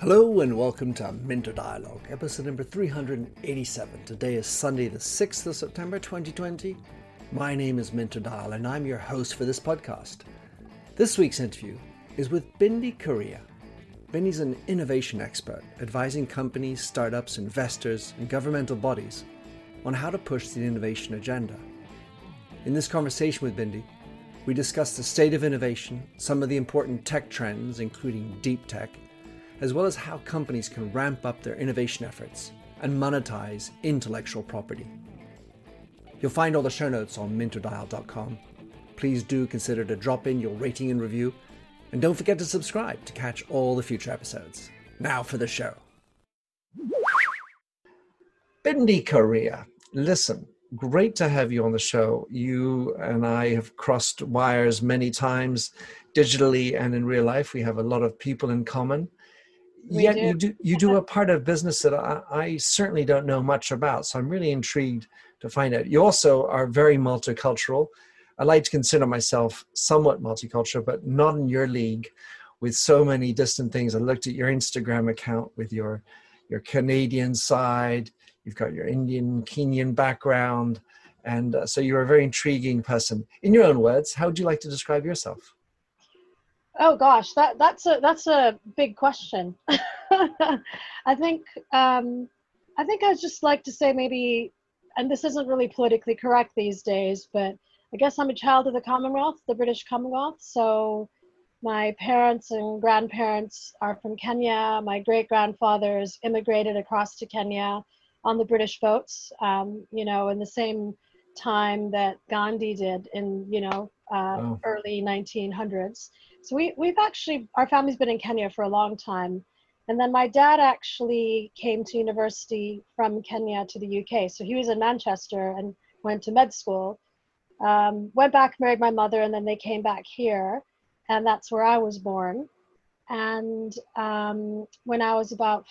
Hello and welcome to Minter Dialogue, episode number 387. Today is Sunday, the 6th of September 2020. My name is Minter Dial and I'm your host for this podcast. This week's interview is with Bindi Karia. Bindi's an innovation expert, advising companies, startups, investors, and governmental bodies on how to push the innovation agenda. In this conversation with Bindi, we discuss the state of innovation, some of the important tech trends, including deep tech, as well as how companies can ramp up their innovation efforts and monetize intellectual property. You'll find all the show notes on minterdial.com. Please do consider to drop in your rating and review and don't forget to subscribe to catch all the future episodes. Now for the show. Bindi Karia, listen, great to have you on the show. You and I have crossed wires many times, digitally and in real life. We have a lot of people in common. We Yet do. you do you do a part of business that I, I certainly don't know much about. So I'm really intrigued to find out. You also are very multicultural. I like to consider myself somewhat multicultural, but not in your league with so many distant things. I looked at your Instagram account with your your Canadian side. You've got your Indian, Kenyan background, and uh, so you're a very intriguing person. In your own words, how would you like to describe yourself? Oh gosh, that that's a that's a big question. I think um, I think I'd just like to say maybe, and this isn't really politically correct these days, but I guess I'm a child of the Commonwealth, the British Commonwealth. So my parents and grandparents are from Kenya. My great grandfathers immigrated across to Kenya on the British boats. Um, you know, in the same time that Gandhi did in you know uh, Wow. early 1900s. So we, we've actually, our family's been in Kenya for a long time. And then my dad actually came to university from Kenya to the UK. So he was in Manchester and went to med school. Um, went back, married my mother, and then they came back here. And that's where I was born. And um, when I was about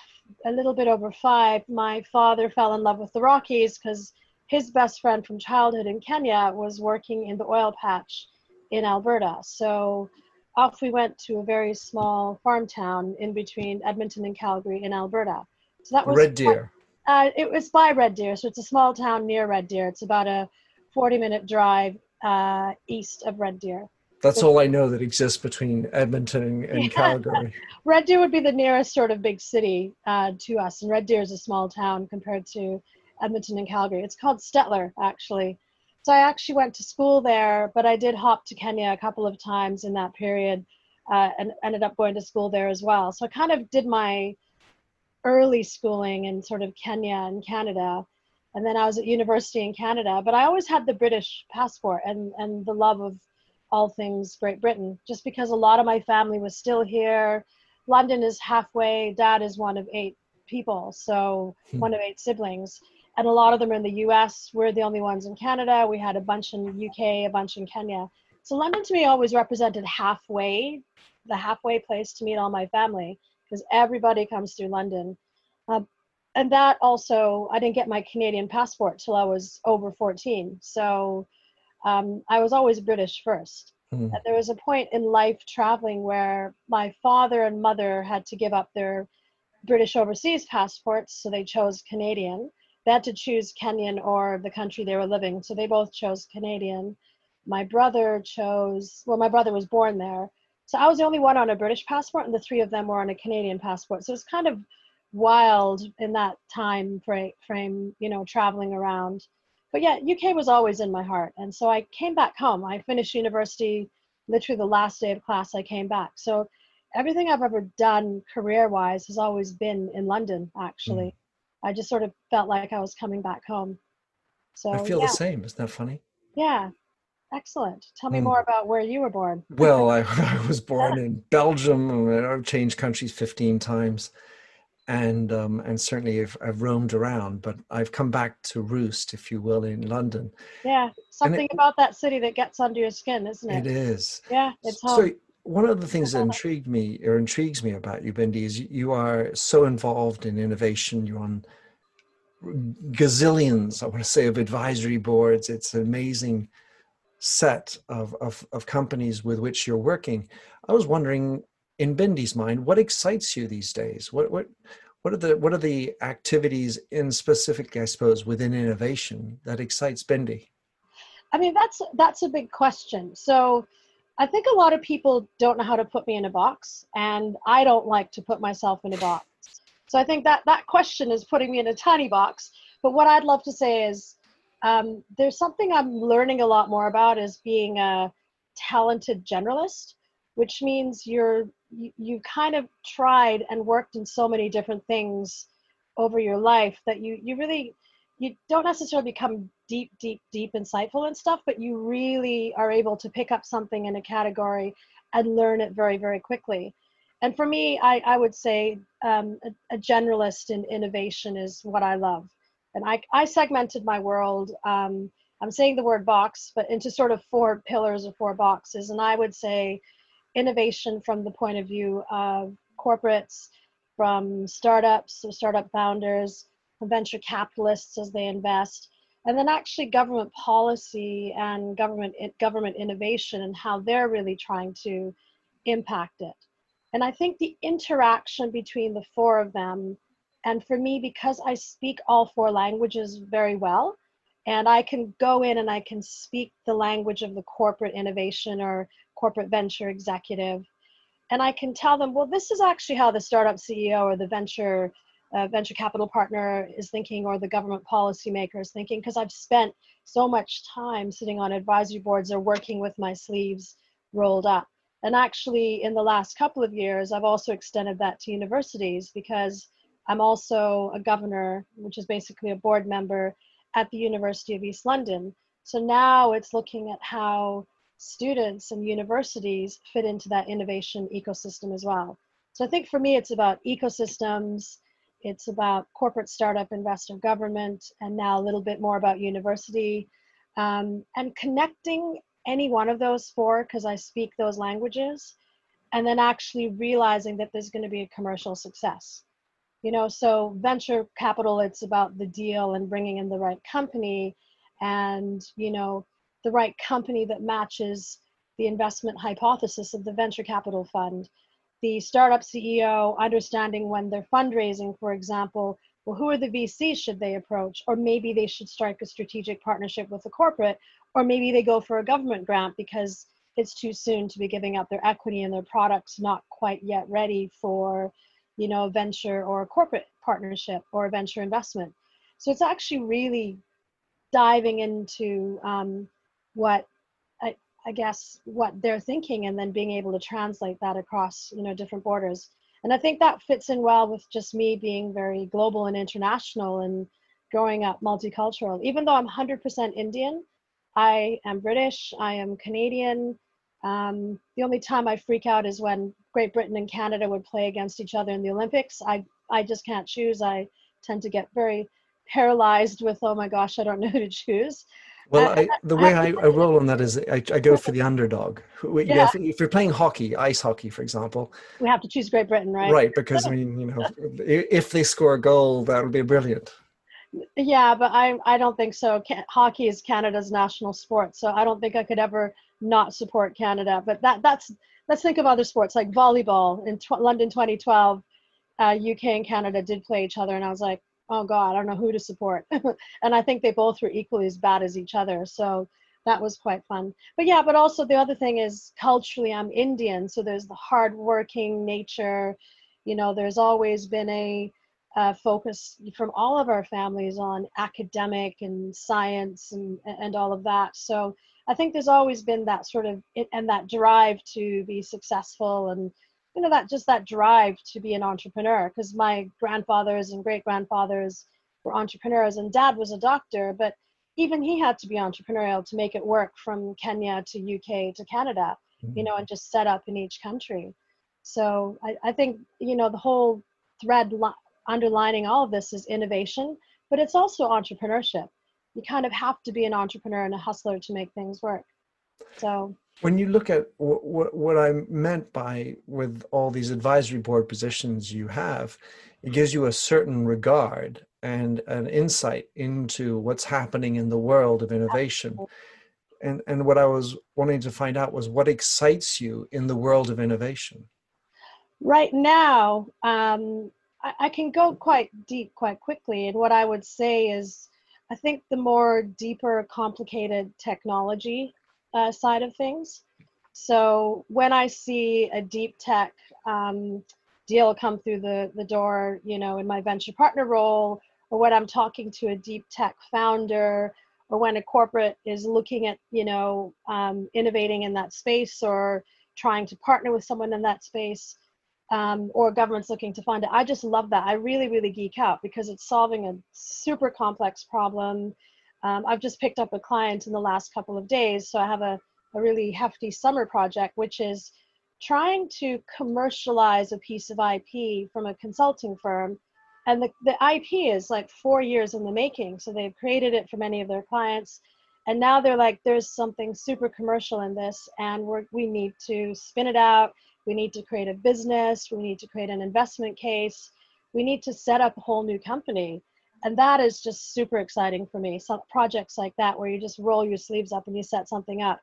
a little bit over five, my father fell in love with the Rockies because his best friend from childhood in Kenya was working in the oil patch in Alberta. So off we went to a very small farm town in between Edmonton and Calgary in Alberta. So that was Red Deer. Uh, it was by Red Deer, so it's a small town near Red Deer. It's about a 40-minute drive uh, east of Red Deer. That's all I know that exists between Edmonton and, and Yeah. Calgary. Red Deer would be the nearest sort of big city uh, to us, and Red Deer is a small town compared to Edmonton and Calgary. It's called Stettler, actually. So I actually went to school there, but I did hop to Kenya a couple of times in that period, uh, and ended up going to school there as well. So I kind of did my early schooling in sort of Kenya and Canada, and then I was at university in Canada. But I always had the British passport and and the love of all things Great Britain, just because a lot of my family was still here. London is halfway. Dad is one of eight people, so Hmm. one of eight siblings, and a lot of them are in the U.S. We're the only ones in Canada. We had a bunch in UK, a bunch in Kenya. So London to me always represented halfway, the halfway place to meet all my family, because everybody comes through London. Um, and that also, I didn't get my Canadian passport till I was over 14. So um, I was always British first. And there was a point in life traveling where my father and mother had to give up their British overseas passports, so they chose Canadian. They had to choose Kenyan or the country they were living, so they both chose Canadian. My brother chose, well, my brother was born there. So I was the only one on a British passport, and the three of them were on a Canadian passport. So it's kind of wild in that time frame, you know, traveling around. But yeah, UK was always in my heart. And so I came back home. I finished university literally the last day of class, I came back. So everything I've ever done career wise has always been in London, actually. I just sort of felt like I was coming back home. So I feel yeah, the same. Isn't that funny? yeah, excellent. Tell me Hmm. more about where you were born. Well, I, I was born in Belgium. and I've changed countries 15 times. And um, and certainly I've, I've roamed around, but I've come back to roost, if you will, in London. Yeah, something about that city that gets under your skin, isn't it? It is. Yeah, it's so one of the things that intrigued me or intrigues me about you, Bindi, is you are so involved in innovation. You're on gazillions, I want to say, of advisory boards. It's an amazing set of, of, of companies with which you're working. I was wondering, in Bindi's mind, what excites you these days? What what what are the what are the activities in specifically, I suppose, within innovation that excites Bindi? I mean, that's that's a big question. So I think a lot of people don't know how to put me in a box, and I don't like to put myself in a box. So I think that that question is putting me in a tiny box. But what I'd love to say is um, there's something I'm learning a lot more about is being a talented generalist, which means you're you, you kind of tried and worked in so many different things over your life that you you really you don't necessarily become deep, deep, deep insightful and stuff, but you really are able to pick up something in a category and learn it very, very quickly. And for me, I, I would say um, a, a, generalist in innovation is what I love. And I, I segmented my world, um, I'm saying the word box, but into sort of four pillars or four boxes. And I would say innovation from the point of view of corporates, from startups, so startup founders, venture capitalists as they invest, and then actually government policy and government government innovation and how they're really trying to impact it. And I think the interaction between the four of them, and for me, because I speak all four languages very well, and I can go in and I can speak the language of the corporate innovation or corporate venture executive, and I can tell them, well, this is actually how the startup CEO or the venture uh, venture capital partner is thinking or the government policymaker is thinking because I've spent so much time sitting on advisory boards or working with my sleeves rolled up. And actually, in the last couple of years, I've also extended that to universities because I'm also a governor, which is basically a board member at the University of East London. So now it's looking at how students and universities fit into that innovation ecosystem as well. So I think for me, it's about ecosystems, it's about corporate startup investor government and now a little bit more about university um, and connecting any one of those four because i speak those languages and then actually realizing that there's going to be a commercial success you know so venture capital it's about the deal and bringing in the right company and you know the right company that matches the investment hypothesis of the venture capital fund the startup CEO understanding when they're fundraising, for example, well, who are the VCs should they approach? Or maybe they should strike a strategic partnership with a corporate, or maybe they go for a government grant because it's too soon to be giving up their equity and their products not quite yet ready for, you know, a venture or a corporate partnership or a venture investment. So it's actually really diving into um, what I guess what they're thinking and then being able to translate that across you know different borders. And I think that fits in well with just me being very global and international and growing up multicultural. Even though I'm 100% Indian I am British I am Canadian um, the only time I freak out is when Great Britain and Canada would play against each other in the Olympics. I I just can't choose. I tend to get very paralyzed with oh my gosh I don't know who to choose well, I, the way I, I, roll on that is I, I go for the underdog. Yeah. If you're playing hockey, ice hockey, for example, we have to choose Great Britain, right? Right, because I mean, you know, if they score a goal, that would be brilliant. Yeah, but I I don't think so. Hockey is Canada's national sport, so I don't think I could ever not support Canada. But that that's let's think of other sports like volleyball in tw- London 2012. Uh, UK and Canada did play each other, and I was like, oh god i don't know who to support. And i think they both were equally as bad as each other so that was quite fun. But yeah but also the other thing is culturally i'm indian so there's the hardworking nature. You know there's always been a uh, focus from all of our families on academic and science and and all of that. So i think there's always been that sort of and that drive to be successful and you know that just that drive to be an entrepreneur because my grandfathers and great grandfathers were entrepreneurs and dad was a doctor but even he had to be entrepreneurial to make it work from kenya to uk to canada mm-hmm. you know and just set up in each country. So I, I think you know the whole thread li- underlining all of this is innovation but it's also entrepreneurship. You kind of have to be an entrepreneur and a hustler to make things work. So when you look at what, what I meant by with all these advisory board positions you have, it gives you a certain regard and an insight into what's happening in the world of innovation. and and what I was wanting to find out was what excites you in the world of innovation. Right now, um, I, I can go quite deep quite quickly, and what I would say is, I think the more deeper, complicated technology uh, side of things. So when I see a deep tech um, deal come through the, the door, you know, in my venture partner role, or when I'm talking to a deep tech founder, or when a corporate is looking at, you know, um, innovating in that space or trying to partner with someone in that space, um, or government's looking to fund it. I just love that. I really, really geek out because it's solving a super complex problem. Um, I've just picked up a client in the last couple of days, so I have a, a really hefty summer project, which is trying to commercialize a piece of IP from a consulting firm. And the, the IP is like four years in the making. So they've created it for many of their clients. And now they're like, there's something super commercial in this, and we're, we need to spin it out. We need to create a business. We need to create an investment case. We need to set up a whole new company. And that is just super exciting for me. Some projects like that where you just roll your sleeves up and you set something up.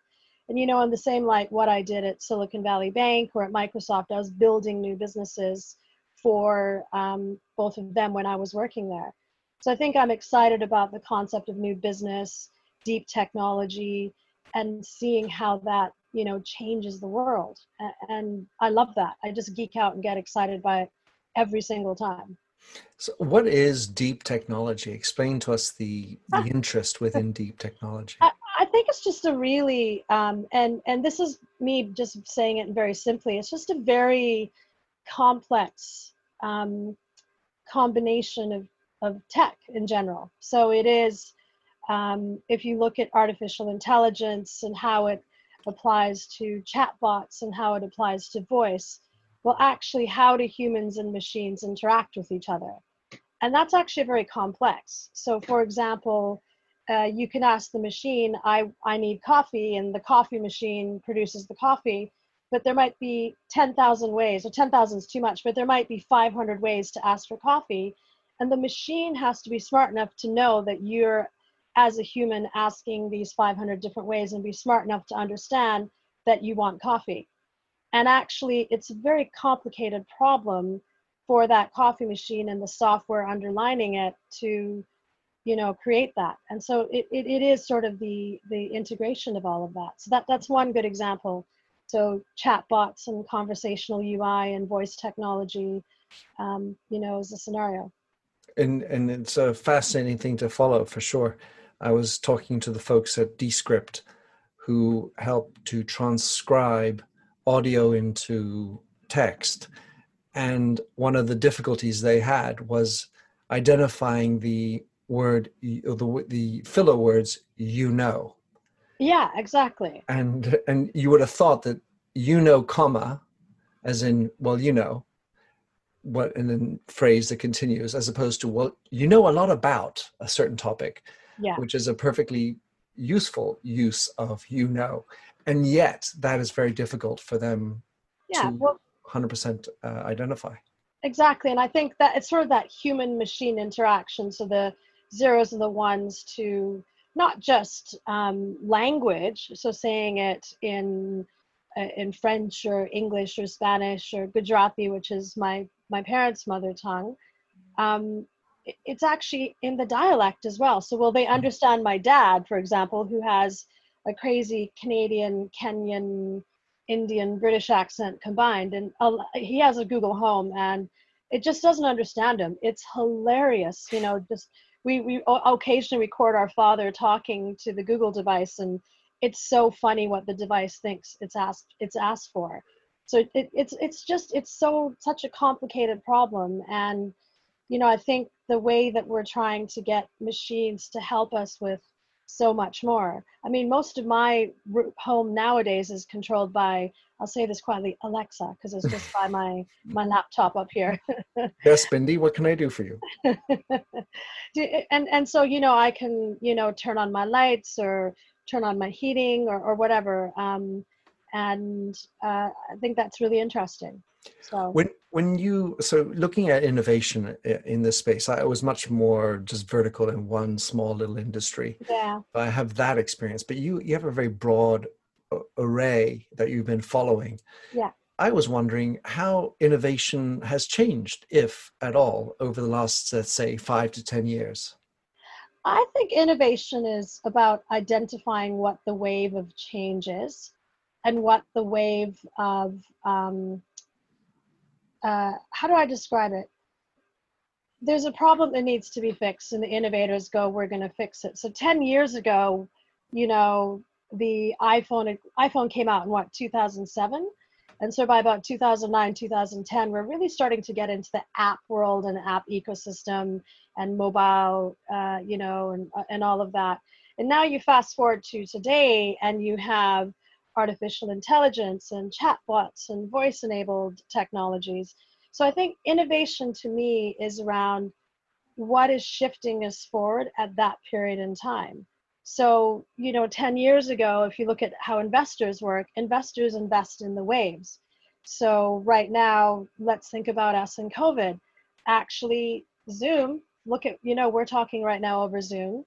And you know in the same like what i did at silicon valley bank or at microsoft i was building new businesses for um, both of them when i was working there. So i think i'm excited about the concept of new business deep technology and seeing how that you know changes the world. And i love that. I just geek out and get excited by it every single time so what is deep technology explain to us the the interest within deep technology I, I think it's just a really, um, and and this is me just saying it very simply. It's just a very complex um, combination of of tech in general. So it is, um, if you look at artificial intelligence and how it applies to chatbots and how it applies to voice, well, actually, how do humans and machines interact with each other? And that's actually very complex. So, for example uh, you can ask the machine, I, I need coffee, and the coffee machine produces the coffee. But there might be 10,000 ways, or 10,000 is too much, but there might be 500 ways to ask for coffee. And the machine has to be smart enough to know that you're, as a human, asking these 500 different ways and be smart enough to understand that you want coffee. And actually, it's a very complicated problem for that coffee machine and the software underlining it to you know create that. And so it, it, it is sort of the the integration of all of that. So that that's one good example. So chatbots and conversational ui and voice technology um, you know is a scenario. And and it's a fascinating thing to follow for sure. I was talking to the folks at descript who help to transcribe audio into text. And one of the difficulties they had was identifying the word the the filler words you know. Yeah exactly. And and you would have thought that you know comma as in well you know what and then phrase that continues as opposed to well you know a lot about a certain topic yeah. which is a perfectly useful use of you know and yet that is very difficult for them yeah to well, 100% uh, identify exactly and i think that it's sort of that human machine interaction so the zeros and the ones to not just um, language, so saying it in uh, in French or English or Spanish or Gujarati, which is my my parents' mother tongue. Um, it's actually in the dialect as well. So will they understand my dad, for example, who has a crazy Canadian, Kenyan, Indian, British accent combined, and he has a Google Home, and it just doesn't understand him. It's hilarious, you know, just we we occasionally record our father talking to the Google device, and it's so funny what the device thinks it's asked it's asked for. So it, it's it's just it's so such a complicated problem, and you know I think the way that we're trying to get machines to help us with so much more. I mean, most of my home nowadays is controlled by I'll say this quietly, Alexa, because it's just by my my laptop up here. yes, Bindi, what can I do for you? and and so you know, I can you know turn on my lights or turn on my heating or or whatever. Um, and uh, I think that's really interesting. So when when you so looking at innovation in this space, I was much more just vertical in one small little industry. Yeah. I have that experience, but you you have a very broad array that you've been following. Yeah. I was wondering how innovation has changed, if at all, over the last, let's say, five to 10 years. I think innovation is about identifying what the wave of change is and what the wave of, um, uh, how do I describe it? There's a problem that needs to be fixed, and the innovators go, We're going to fix it. So 10 years ago, you know, the iPhone iPhone came out in what 2007 and so by about 2009 2010 we're really starting to get into the app world and app ecosystem and mobile uh, you know and, uh, and all of that and now you fast forward to today and you have artificial intelligence and chatbots and voice enabled technologies so i think innovation to me is around what is shifting us forward at that period in time so, you know, 10 years ago, if you look at how investors work, investors invest in the waves. So, right now, let's think about us and COVID. Actually, Zoom, look at, you know, we're talking right now over Zoom.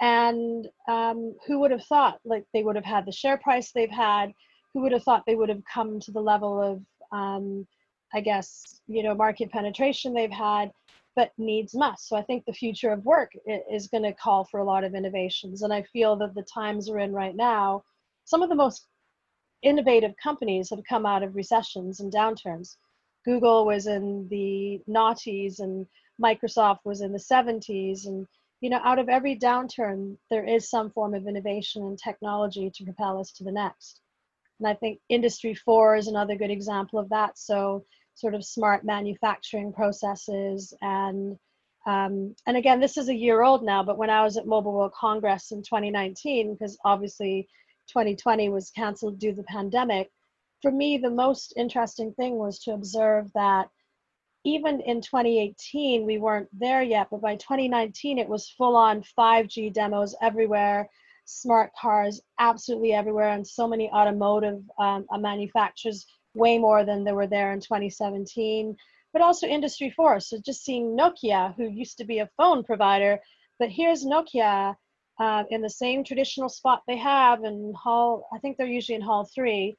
And um, who would have thought like they would have had the share price they've had? Who would have thought they would have come to the level of, um, I guess, you know, market penetration they've had? but needs must. So I think the future of work is going to call for a lot of innovations. And I feel that the times we're in right now, some of the most innovative companies have come out of recessions and downturns. Google was in the noughties and Microsoft was in the 70s. And, you know, out of every downturn, there is some form of innovation and technology to propel us to the next. And I think Industry 4 is another good example of that. So sort of smart manufacturing processes and um, and again this is a year old now but when i was at mobile world congress in 2019 because obviously 2020 was canceled due to the pandemic for me the most interesting thing was to observe that even in 2018 we weren't there yet but by 2019 it was full on 5g demos everywhere smart cars absolutely everywhere and so many automotive um, manufacturers way more than there were there in 2017, but also Industry 4. So just seeing Nokia, who used to be a phone provider, but here's Nokia uh, in the same traditional spot they have in Hall, I think they're usually in Hall 3.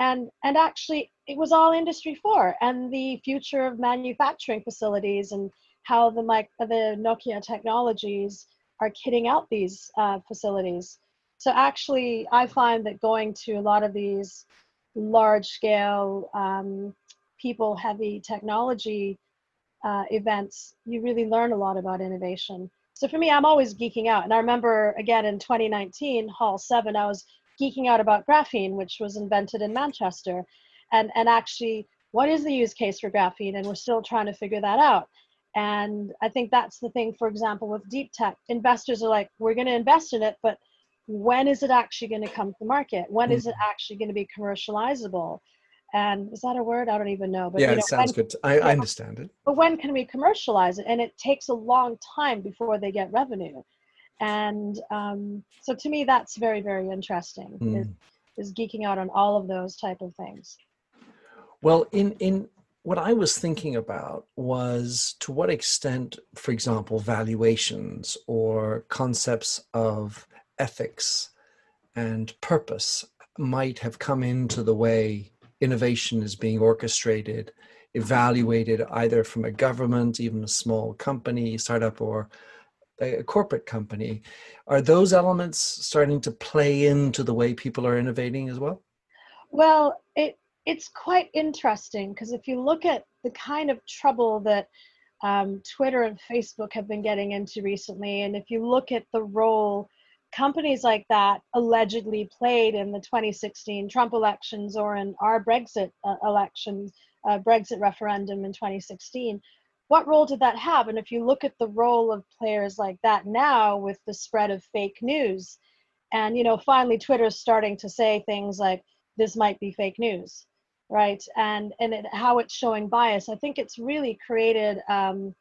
And, and actually, it was all Industry 4 and the future of manufacturing facilities and how the, the Nokia technologies are kitting out these uh, facilities. So actually, I find that going to a lot of these large scale, um, people heavy technology uh, events, you really learn a lot about innovation. So for me, I'm always geeking out. And I remember again in 2019, Hall 7, I was geeking out about graphene, which was invented in Manchester. And, and actually, what is the use case for graphene? And we're still trying to figure that out. And I think that's the thing, for example, with deep tech. Investors are like, we're going to invest in it, but when is it actually going to come to market? When is it actually going to be commercializable? And is that a word? I don't even know. But yeah, you know, it sounds when, good. I, I understand it. But when can we commercialize it? And it takes a long time before they get revenue. And um, so to me, that's very, very interesting. Mm. Is, is geeking out on all of those type of things. Well, in in what I was thinking about was to what extent, for example, valuations or concepts of ethics and purpose might have come into the way innovation is being orchestrated, evaluated either from a government, even a small company, startup, or a corporate company. Are those elements starting to play into the way people are innovating as well? Well, it it's quite interesting because if you look at the kind of trouble that um, Twitter and Facebook have been getting into recently, and if you look at the role companies like that allegedly played in the 2016 Trump elections or in our Brexit uh, elections, uh, Brexit referendum in 2016. What role did that have? And if you look at the role of players like that now with the spread of fake news, and you know, finally Twitter's starting to say things like this might be fake news, right? And and it, how it's showing bias. I think it's really created um,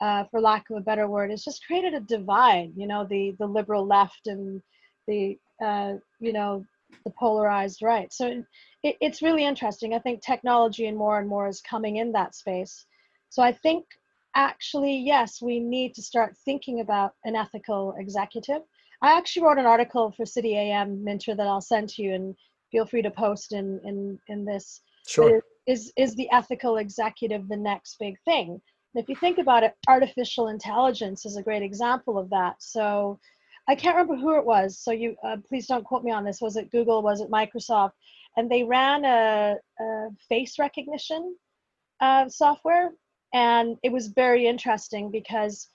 uh, for lack of a better word, it's just created a divide. You know, the the liberal left and the uh, you know the polarized right. So it, it's really interesting. I think technology and more and more is coming in that space. So I think actually, yes, we need to start thinking about an ethical executive. I actually wrote an article for City AM Minter that I'll send to you and feel free to post in in, in this. Sure. Is is the ethical executive the next big thing? And if you think about it, artificial intelligence is a great example of that. So I can't remember who it was. So you uh, please don't quote me on this. Was it Google? Was it Microsoft? And they ran a, a face recognition uh, software, and it was very interesting because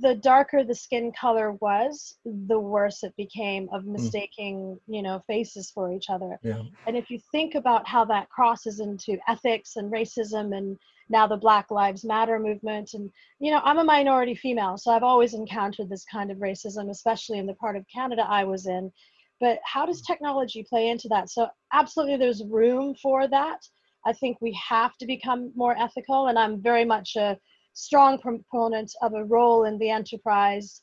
the darker the skin color was, the worse it became of hmm. mistaking, mm. you know, faces for each other. Yeah. And if you think about how that crosses into ethics and racism and now the Black Lives Matter movement, and you know, I'm a minority female, so I've always encountered this kind of racism, especially in the part of Canada I was in. But how does technology play into that? So absolutely, there's room for that. I think we have to become more ethical, and I'm very much a strong proponent of a role in the enterprise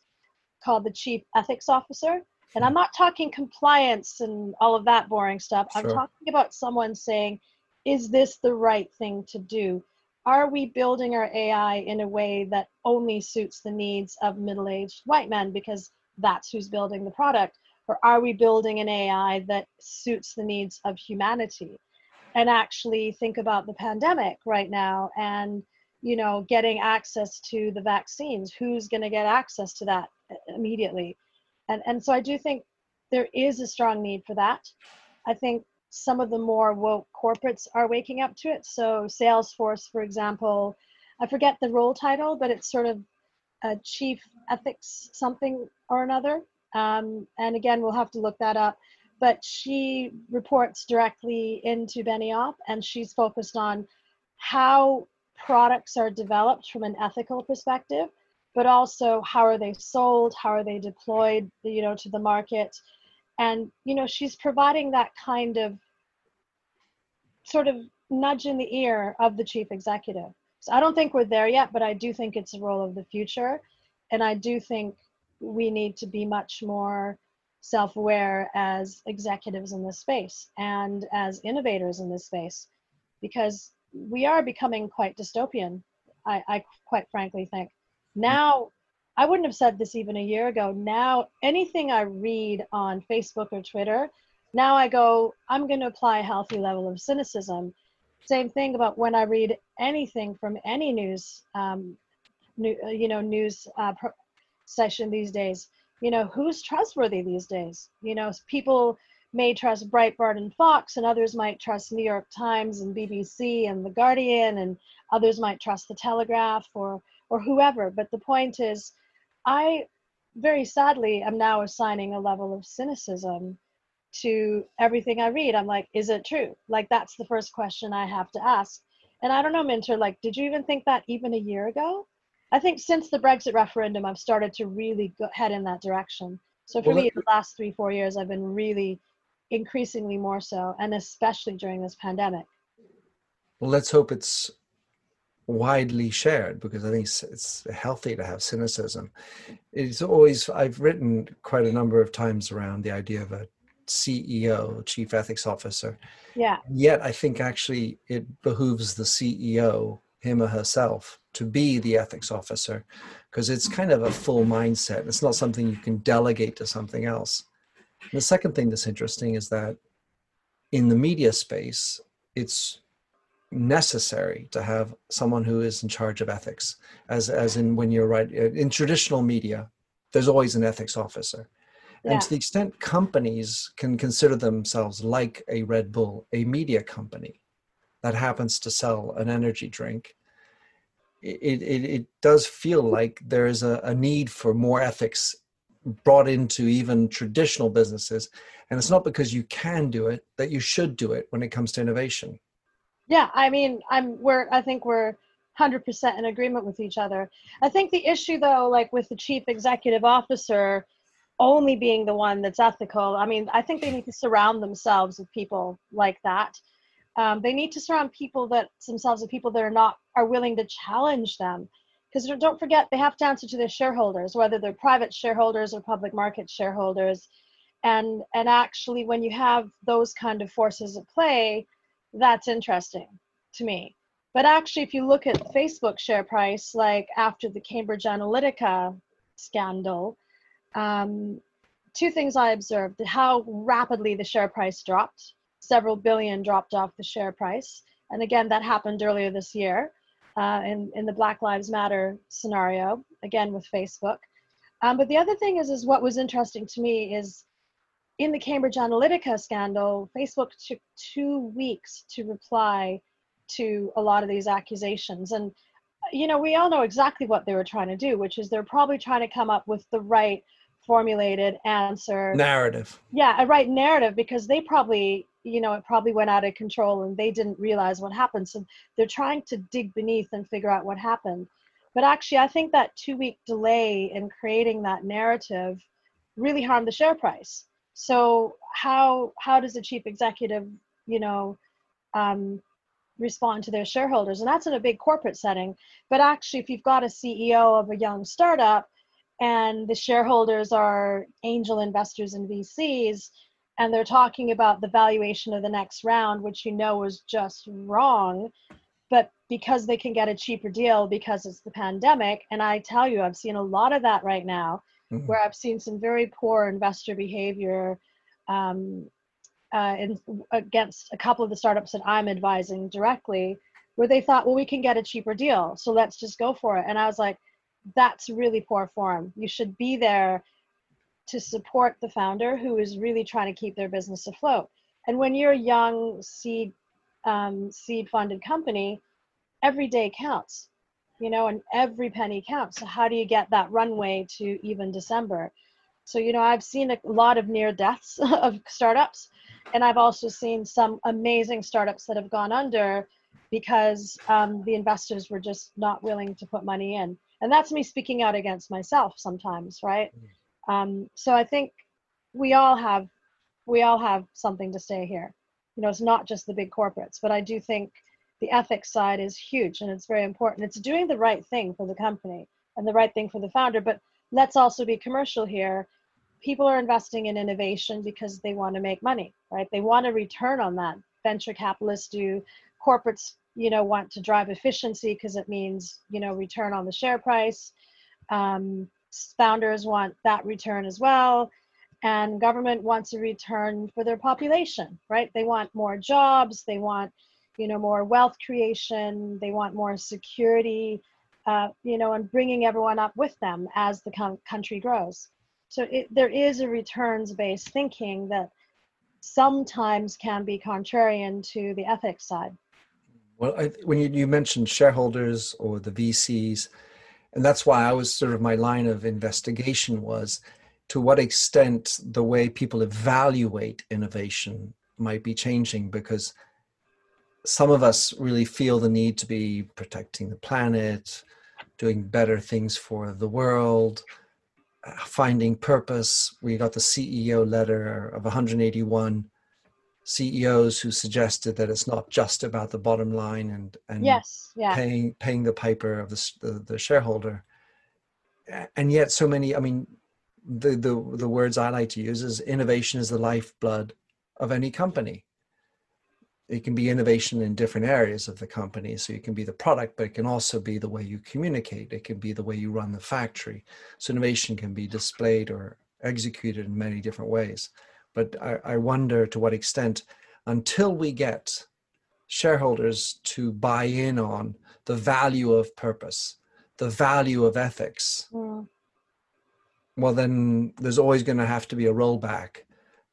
called the chief ethics officer. And I'm not talking compliance and all of that boring stuff. Sure. I'm talking about someone saying, is this the right thing to do? Are we building our AI in a way that only suits the needs of middle aged white men because that's who's building the product? Or are we building an AI that suits the needs of humanity? And actually think about the pandemic right now and you know getting access to the vaccines. Who's going to get access to that immediately? And and so i do think there is a strong need for that. I think some of the more woke corporates are waking up to it. So salesforce for example i forget the role title but it's sort of a chief ethics something or another. Um, and again we'll have to look that up but she reports directly into benioff and she's focused on how products are developed from an ethical perspective, but also how are they sold, how are they deployed, you know, to the market. And, you know, she's providing that kind of sort of nudge in the ear of the chief executive. So I don't think we're there yet, but I do think it's a role of the future. And I do think we need to be much more self aware as executives in this space and as innovators in this space because we are becoming quite dystopian. I, I quite frankly think now. I wouldn't have said this even a year ago. Now, anything I read on Facebook or Twitter, now I go, I'm going to apply a healthy level of cynicism. Same thing about when I read anything from any news, um, new, you know, news uh, pro- session these days. You know, who's trustworthy these days? You know, people may trust Breitbart and Fox, and others might trust New York Times and BBC and The Guardian, and others might trust The Telegraph or or whoever. But the point is, I very sadly am now assigning a level of cynicism to everything I read. I'm like, is it true? Like that's the first question I have to ask. And I don't know, Minter like, did you even think that even a year ago? I think since the Brexit referendum, I've started to really go, head in that direction. So for well, me, the last three, four years, I've been really increasingly more so, and especially during this pandemic. Well, let's hope it's widely shared because I think it's, it's healthy to have cynicism. It's always, I've written quite a number of times around the idea of a CEO, Chief Ethics Officer. Yeah. Yet I think actually it behooves the CEO, him or herself, to be the ethics officer because it's kind of a full mindset. It's not something you can delegate to something else. The second thing that's interesting is that in the media space, it's necessary to have someone who is in charge of ethics as as in when you're right uh, in traditional media there's always an ethics officer yeah. and to the extent companies can consider themselves like a red bull a media company that happens to sell an energy drink it it, it does feel like there is a, a need for more ethics brought into even traditional businesses. And it's not because you can do it that you should do it when it comes to innovation. Yeah i mean i'm we're i think we're 100% in agreement with each other. I think the issue though like with the chief executive officer only being the one that's ethical i mean i think they need to surround themselves with people like that um, they need to surround people that themselves with people that are not are willing to challenge them. Because don't forget they have to answer to their shareholders whether they're private shareholders or public market shareholders. And and actually when you have those kind of forces at play that's interesting to me. But actually if you look at facebook share price like after the cambridge analytica scandal um, two things i observed how rapidly the share price dropped several billion dropped off the share price and again that happened earlier this year uh, in, in the black lives matter scenario again with facebook um, but the other thing is is what was interesting to me is in the Cambridge Analytica scandal, Facebook took two weeks to reply to a lot of these accusations. And, you know, we all know exactly what they were trying to do, which is they're probably trying to come up with the right formulated answer. Narrative. Yeah, a right narrative because they probably, you know, it probably went out of control and they didn't realize what happened. So they're trying to dig beneath and figure out what happened. But actually, I think that two week delay in creating that narrative really harmed the share price so how how does a chief executive, you know, um, respond to their shareholders? And that's in a big corporate setting. But actually, if you've got a CEO of a young startup and the shareholders are angel investors and VCs, and they're talking about the valuation of the next round, which you know is just wrong, but because they can get a cheaper deal because it's the pandemic, and I tell you, I've seen a lot of that right now mm-hmm. where I've seen some very poor investor behavior um, uh, in, against a couple of the startups that I'm advising directly, where they thought, well, we can get a cheaper deal, so let's just go for it. And I was like, that's really poor form. You should be there to support the founder who is really trying to keep their business afloat. And when you're a young seed um, seed funded company, every day counts you know, and every penny counts. So how do you get that runway to even December? So, you know, I've seen a lot of near deaths of startups, and I've also seen some amazing startups that have gone under because um, the investors were just not willing to put money in. And that's me speaking out against myself sometimes, right? Mm. Um, so I think we all have we all have something to say here. You know, it's not just the big corporates, but I do think the ethics side is huge and it's very important. It's doing the right thing for the company and the right thing for the founder. But let's also be commercial here. People are investing in innovation because they want to make money, right? They want a return on that. Venture capitalists do, corporates, you know, want to drive efficiency because it means, you know, return on the share price. Um, founders want that return as well and government wants a return for their population right? They want more jobs they want you know more wealth creation they want more security uh, you know and bringing everyone up with them as the com- country grows. So it, there is a returns based thinking that sometimes can be contrarian to the ethics side. Well I, when you, you mentioned shareholders or the vcs and that's why i was sort of my line of investigation was to what extent the way people evaluate innovation might be changing because some of us really feel the need to be protecting the planet, doing better things for the world, finding purpose. We got the CEO letter of 181 CEOs who suggested that it's not just about the bottom line and and yes, yeah. paying paying the piper of the, the, the shareholder. And yet, so many. I mean, the the the words I like to use is innovation is the lifeblood of any company it can be innovation in different areas of the company. So it can be the product, but it can also be the way you communicate. It can be the way you run the factory. So innovation can be displayed or executed in many different ways. But I, I wonder to what extent, until we get shareholders to buy in on the value of purpose, the value of ethics, mm. well, then there's always going to have to be a rollback.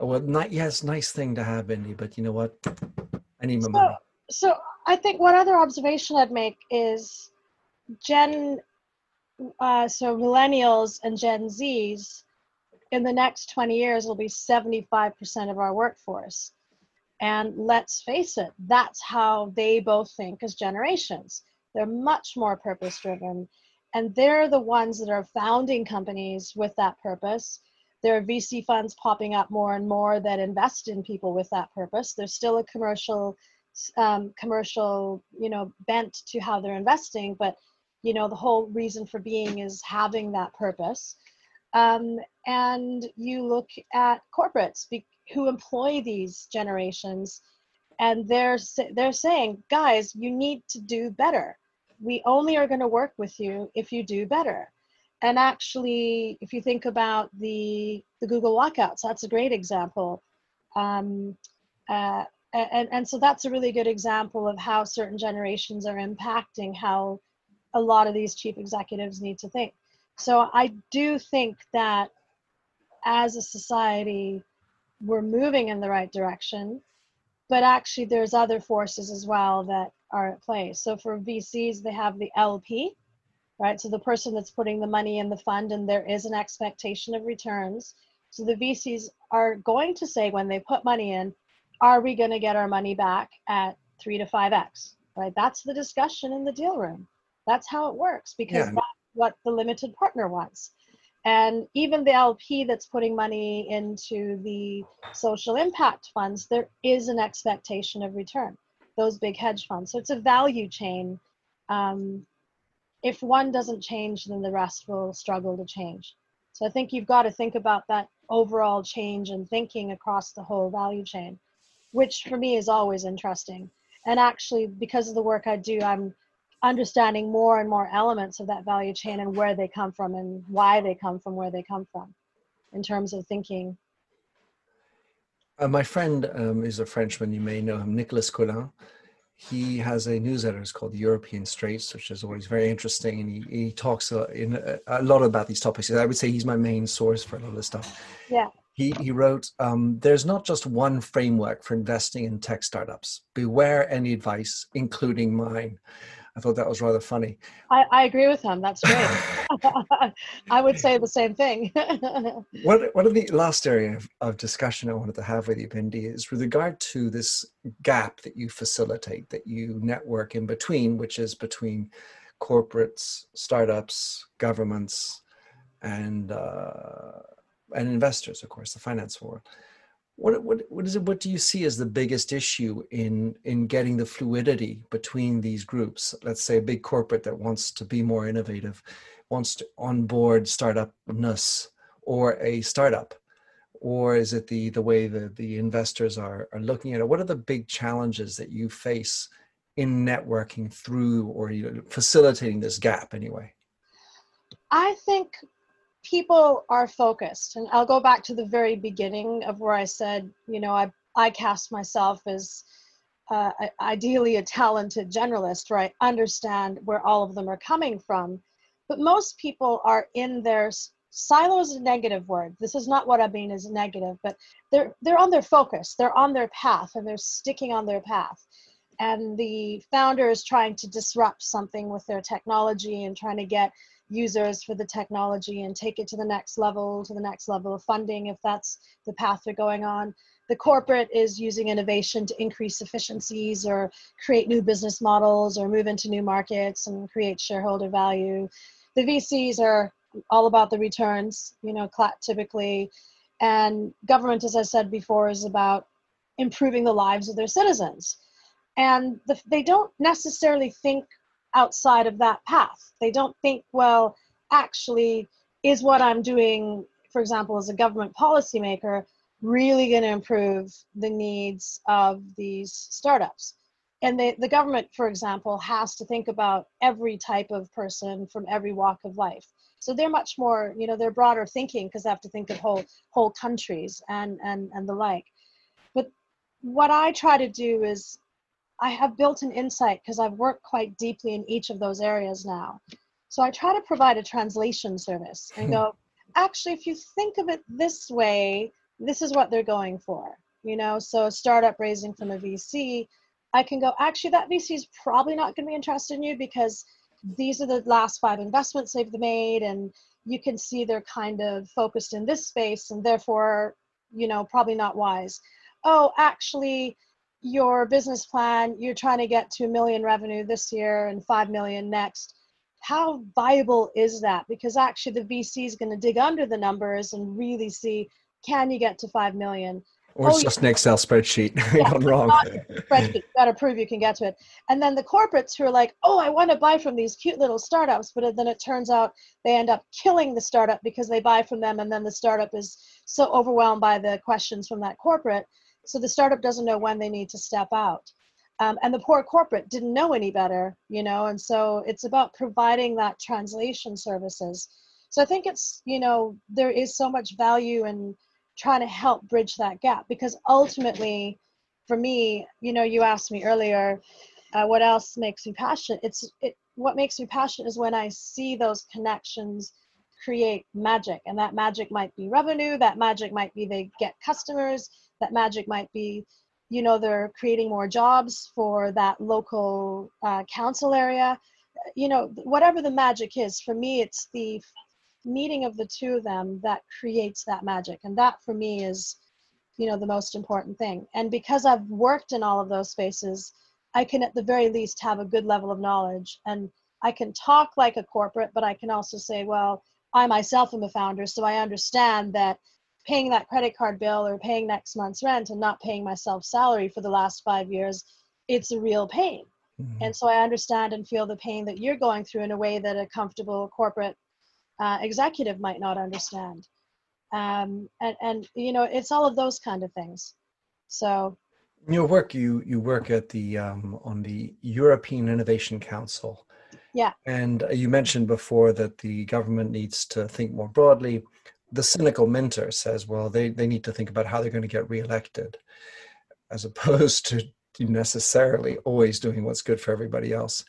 Well, not, yes, nice thing to have, Indy, but you know what? any so, so I think one other observation I'd make is Gen, uh, so millennials and Gen Zs, in the next 20 years will be 75% of our workforce. And let's face it, that's how they both think as generations. They're much more purpose driven. And they're the ones that are founding companies with that purpose. There are VC funds popping up more and more that invest in people with that purpose. There's still a commercial, um, commercial, you know, bent to how they're investing, but you know, the whole reason for being is having that purpose. Um, and you look at corporates be- who employ these generations, and they're they're saying, guys, you need to do better. We only are going to work with you if you do better. And actually, if you think about the the Google walkouts, that's a great example. Um, uh, and, and so that's a really good example of how certain generations are impacting how a lot of these chief executives need to think. So I do think that as a society, we're moving in the right direction, but actually there's other forces as well that are at play. So for VCs, they have the LP, right? So the person that's putting the money in the fund and there is an expectation of returns. So the VCs are going to say when they put money in, are we going to get our money back at three to five X, right? That's the discussion in the deal room. That's how it works because yeah. that's what the limited partner wants. And even the LP that's putting money into the social impact funds, there is an expectation of return, those big hedge funds. So it's a value chain. Um, if one doesn't change, then the rest will struggle to change. So I think you've got to think about that overall change and thinking across the whole value chain which for me is always interesting. And actually, because of the work I do, I'm understanding more and more elements of that value chain and where they come from and why they come from where they come from in terms of thinking. Uh, my friend um, is a Frenchman, you may know him, Nicolas Colin. He has a newsletter it's called the European Straits, which is always very interesting. And he, he talks a, in a, a lot about these topics. I would say he's my main source for a lot of this stuff. Yeah he, he wrote, um, There's not just one framework for investing in tech startups. Beware any advice, including mine. I thought that was rather funny. I, I agree with him. That's great. I would say the same thing. what, what are the last area of, of discussion I wanted to have with you, Bindi, is with regard to this gap that you facilitate, that you network in between, which is between corporates, startups, governments, and uh, and investors, of course, the finance world. What, what, what is it? What do you see as the biggest issue in in getting the fluidity between these groups? Let's say a big corporate that wants to be more innovative, wants to onboard startupness or a startup, or is it the the way that the investors are are looking at it? What are the big challenges that you face in networking through or you know, facilitating this gap anyway? I think people are focused and i'll go back to the very beginning of where i said you know i i cast myself as uh, ideally a talented generalist right understand where all of them are coming from. But most people are in their silo is a negative word this is not what i mean as negative but they're they're on their focus. They're on their path and they're sticking on their path. And the founder is trying to disrupt something with their technology and trying to get users for the technology and take it to the next level, to the next level of funding if that's the path they're going on. The corporate is using innovation to increase efficiencies or create new business models or move into new markets and create shareholder value. The VCs are all about the returns, you know, typically. And government, as I said before, is about improving the lives of their citizens. And the, they don't necessarily think outside of that path. They don't think, well, actually, is what I'm doing, for example, as a government policymaker, really going to improve the needs of these startups? And the, the government, for example, has to think about every type of person from every walk of life. So they're much more, you know, they're broader thinking because they have to think of whole whole countries and and and the like. But what I try to do is I have built an insight because I've worked quite deeply in each of those areas now. So I try to provide a translation service and go, actually, if you think of it this way, this is what they're going for. You know, so startup raising from a VC, I can go, actually, that VC is probably not going to be interested in you because these are the last five investments they've made, and you can see they're kind of focused in this space, and therefore, you know, probably not wise. Oh, actually, your business plan, you're trying to get to a million revenue this year and 5 million next. How viable is that? Because actually, the VC is going to dig under the numbers and really see can you get to 5 million? or it's oh, just an Excel spreadsheet yeah, gone wrong. spreadsheet. Got to prove you can get to it. And then the corporates who are like, oh, I want to buy from these cute little startups, but then it turns out they end up killing the startup because they buy from them, and then the startup is so overwhelmed by the questions from that corporate, so the startup doesn't know when they need to step out. Um, and the poor corporate didn't know any better, you know. And so it's about providing that translation services. So I think it's you know there is so much value in trying to help bridge that gap because ultimately for me you know you asked me earlier uh, what else makes me passionate it's it what makes me passionate is when i see those connections create magic and that magic might be revenue that magic might be they get customers that magic might be you know they're creating more jobs for that local uh, council area. You know whatever the magic is for me it's the meeting of the two of them that creates that magic and that for me is you know the most important thing. And because i've worked in all of those spaces i can at the very least have a good level of knowledge and i can talk like a corporate but i can also say well i myself am a founder so i understand that paying that credit card bill or paying next month's rent and not paying myself salary for the last five years it's a real pain. Mm-hmm. and so i understand and feel the pain that you're going through in a way that a comfortable corporate uh, executive might not understand. Um, and, and you know it's all of those kind of things. So in your work you you work at the um, on the european innovation council yeah and you mentioned before that the government needs to think more broadly the cynical mentor says well they, they need to think about how they're going to get reelected as opposed to necessarily always doing what's good for everybody else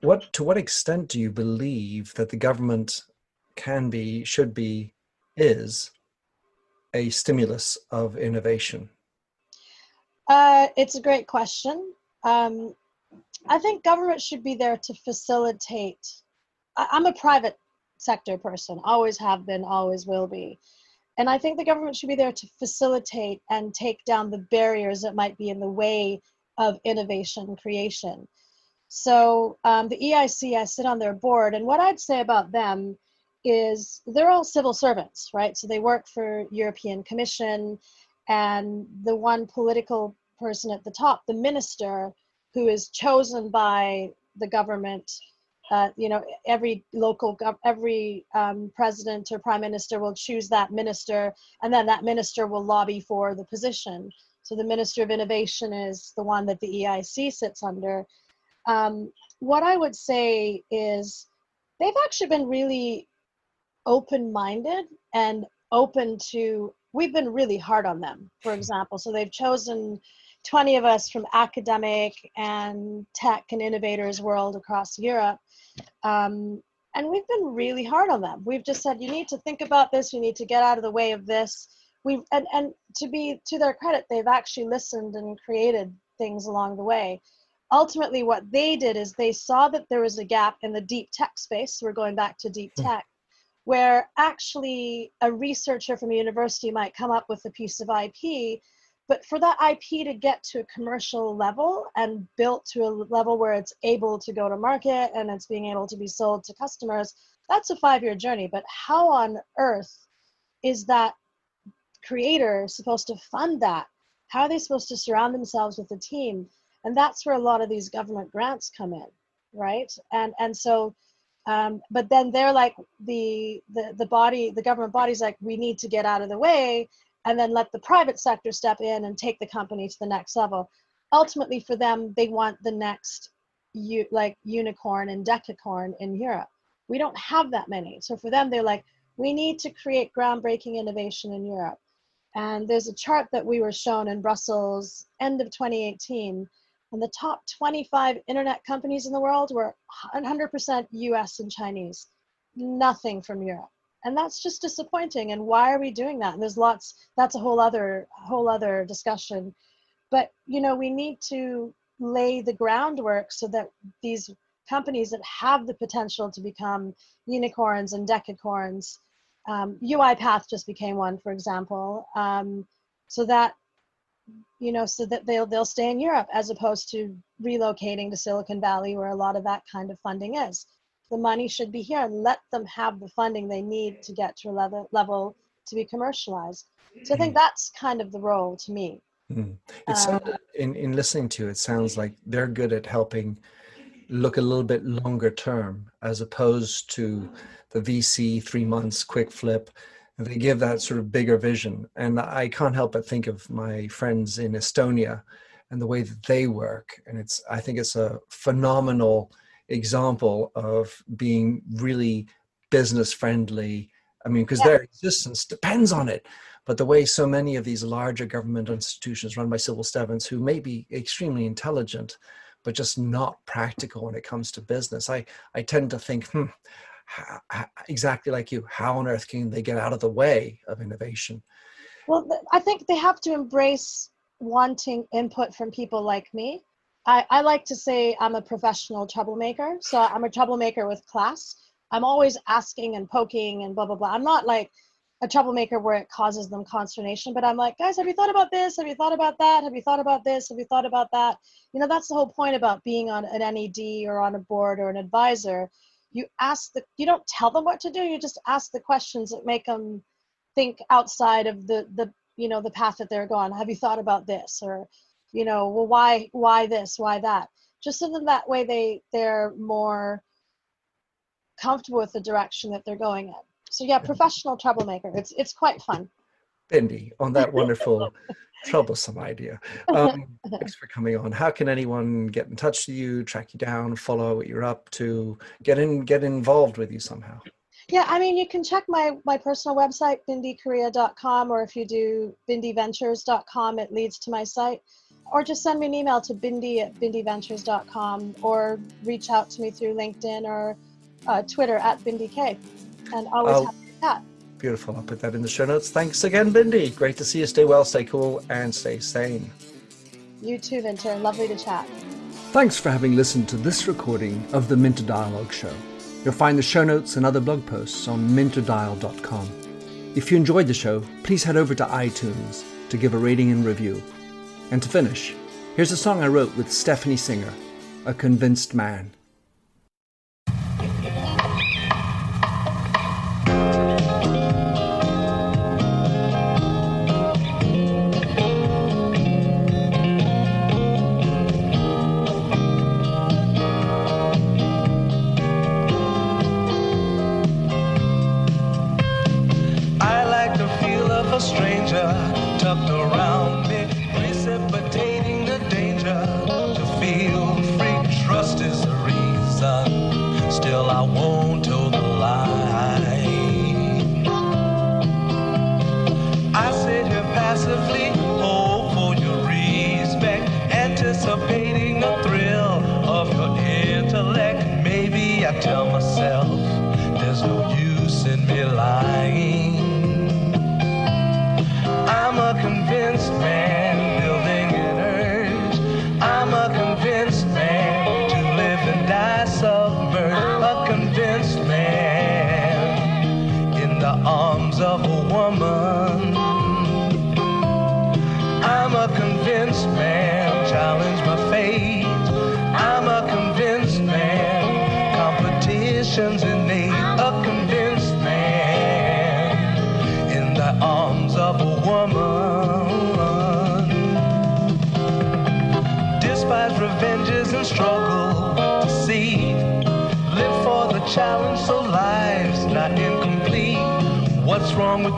what to what extent do you believe that the government can be, should be, is a stimulus of innovation? Uh, it's a great question. Um, I think government should be there to facilitate. I'm a private sector person, always have been, always will be. And I think the government should be there to facilitate and take down the barriers that might be in the way of innovation creation. So um, the EIC, I sit on their board, and what I'd say about them is they're all civil servants, right? So they work for European Commission, and the one political person at the top, the minister, who is chosen by the government. Uh, you know, every local, gov- every um, president or prime minister will choose that minister, and then that minister will lobby for the position. So the Minister of Innovation is the one that the EIC sits under. Um, what I would say is they've actually been really open minded and open to we've been really hard on them for example so they've chosen 20 of us from academic and tech and innovators world across europe um, and we've been really hard on them. We've just said you need to think about this. You need to get out of the way of this. We and, and to be to their credit they've actually listened and created things along the way. Ultimately what they did is they saw that there was a gap in the deep tech space. We're going back to deep hmm. tech where actually a researcher from a university might come up with a piece of IP, but for that IP to get to a commercial level and built to a level where it's able to go to market and it's being able to be sold to customers, that's a five year journey. But how on earth is that creator supposed to fund that? How are they supposed to surround themselves with a team? And that's where a lot of these government grants come in, right? And and so um, but then they're like the, the the body the government body's like we need to get out of the way and then let the private sector step in and take the company to the next level. Ultimately for them they want the next you like unicorn and decacorn in europe. We don't have that many. So for them they're like we need to create groundbreaking innovation in europe. And there's a chart that we were shown in brussels end of 2018 and the top 25 internet companies in the world were 100% US and Chinese, nothing from Europe. And that's just disappointing. And why are we doing that? And there's lots, that's a whole other, whole other discussion. But, you know, we need to lay the groundwork so that these companies that have the potential to become unicorns and decacorns, um, UiPath just became one, for example, um, so that you know, so that they'll they'll stay in Europe as opposed to relocating to Silicon Valley where a lot of that kind of funding is. The money should be here and let them have the funding they need to get to a level level to be commercialized. So I think that's kind of the role to me. Mm. It sounded, in, in listening to you, it sounds like they're good at helping look a little bit longer term as opposed to the VC three months quick flip. They give that sort of bigger vision. And I can't help but think of my friends in Estonia and the way that they work. And it's I think it's a phenomenal example of being really business friendly. I mean, because yeah. their existence depends on it but the way so many of these larger government institutions run by civil servants who may be extremely intelligent, but just not practical when it comes to business, I, I tend to think, hmm, exactly like you, how on earth can they get out of the way of innovation? Well, I think they have to embrace wanting input from people like me. I, I like to say I'm a professional troublemaker. So I'm a troublemaker with class. I'm always asking and poking and blah, blah, blah. I'm not like, a troublemaker where it causes them consternation but i'm like guys have you thought about this? Have you thought about that? Have you thought about this? Have you thought about that? You know that's the whole point about being on an ned or on a board or an advisor. You ask the you don't tell them what to do. You just ask the questions that make them think outside of the the you know the path that they're going have you thought about this? Or you know well why why this why that just so that that way they they're more comfortable with the direction that they're going in so yeah, professional troublemaker. It's it's quite fun. Bindi, on that wonderful troublesome idea. Um, thanks for coming on. How can anyone get in touch with you, track you down, follow what you're up to, get in get involved with you somehow? Yeah, I mean, you can check my my personal website, bindikaria.com, or if you do bindiventures.com, it leads to my site. Or just send me an email to bindi at bindiventures.com or reach out to me through LinkedIn or uh, Twitter at bindik and always oh, happy to chat. Beautiful. I'll put that in the show notes. Thanks again, Bindi. Great to see you. Stay well, stay cool, and stay sane. You too, Minter. Lovely to chat. Thanks for having listened to this recording of the Minter Dialogue Show. You'll find the show notes and other blog posts on minterdial.com. If you enjoyed the show, please head over to iTunes to give a rating and review. And to finish, here's a song I wrote with Stephanie Singer, A Convinced Man.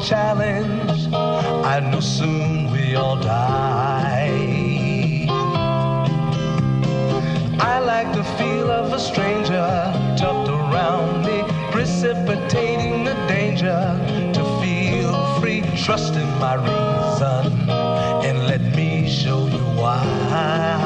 Challenge? I know soon we all die. I like the feel of a stranger tucked around me, precipitating the danger to feel free. Trust in my reason and let me show you why.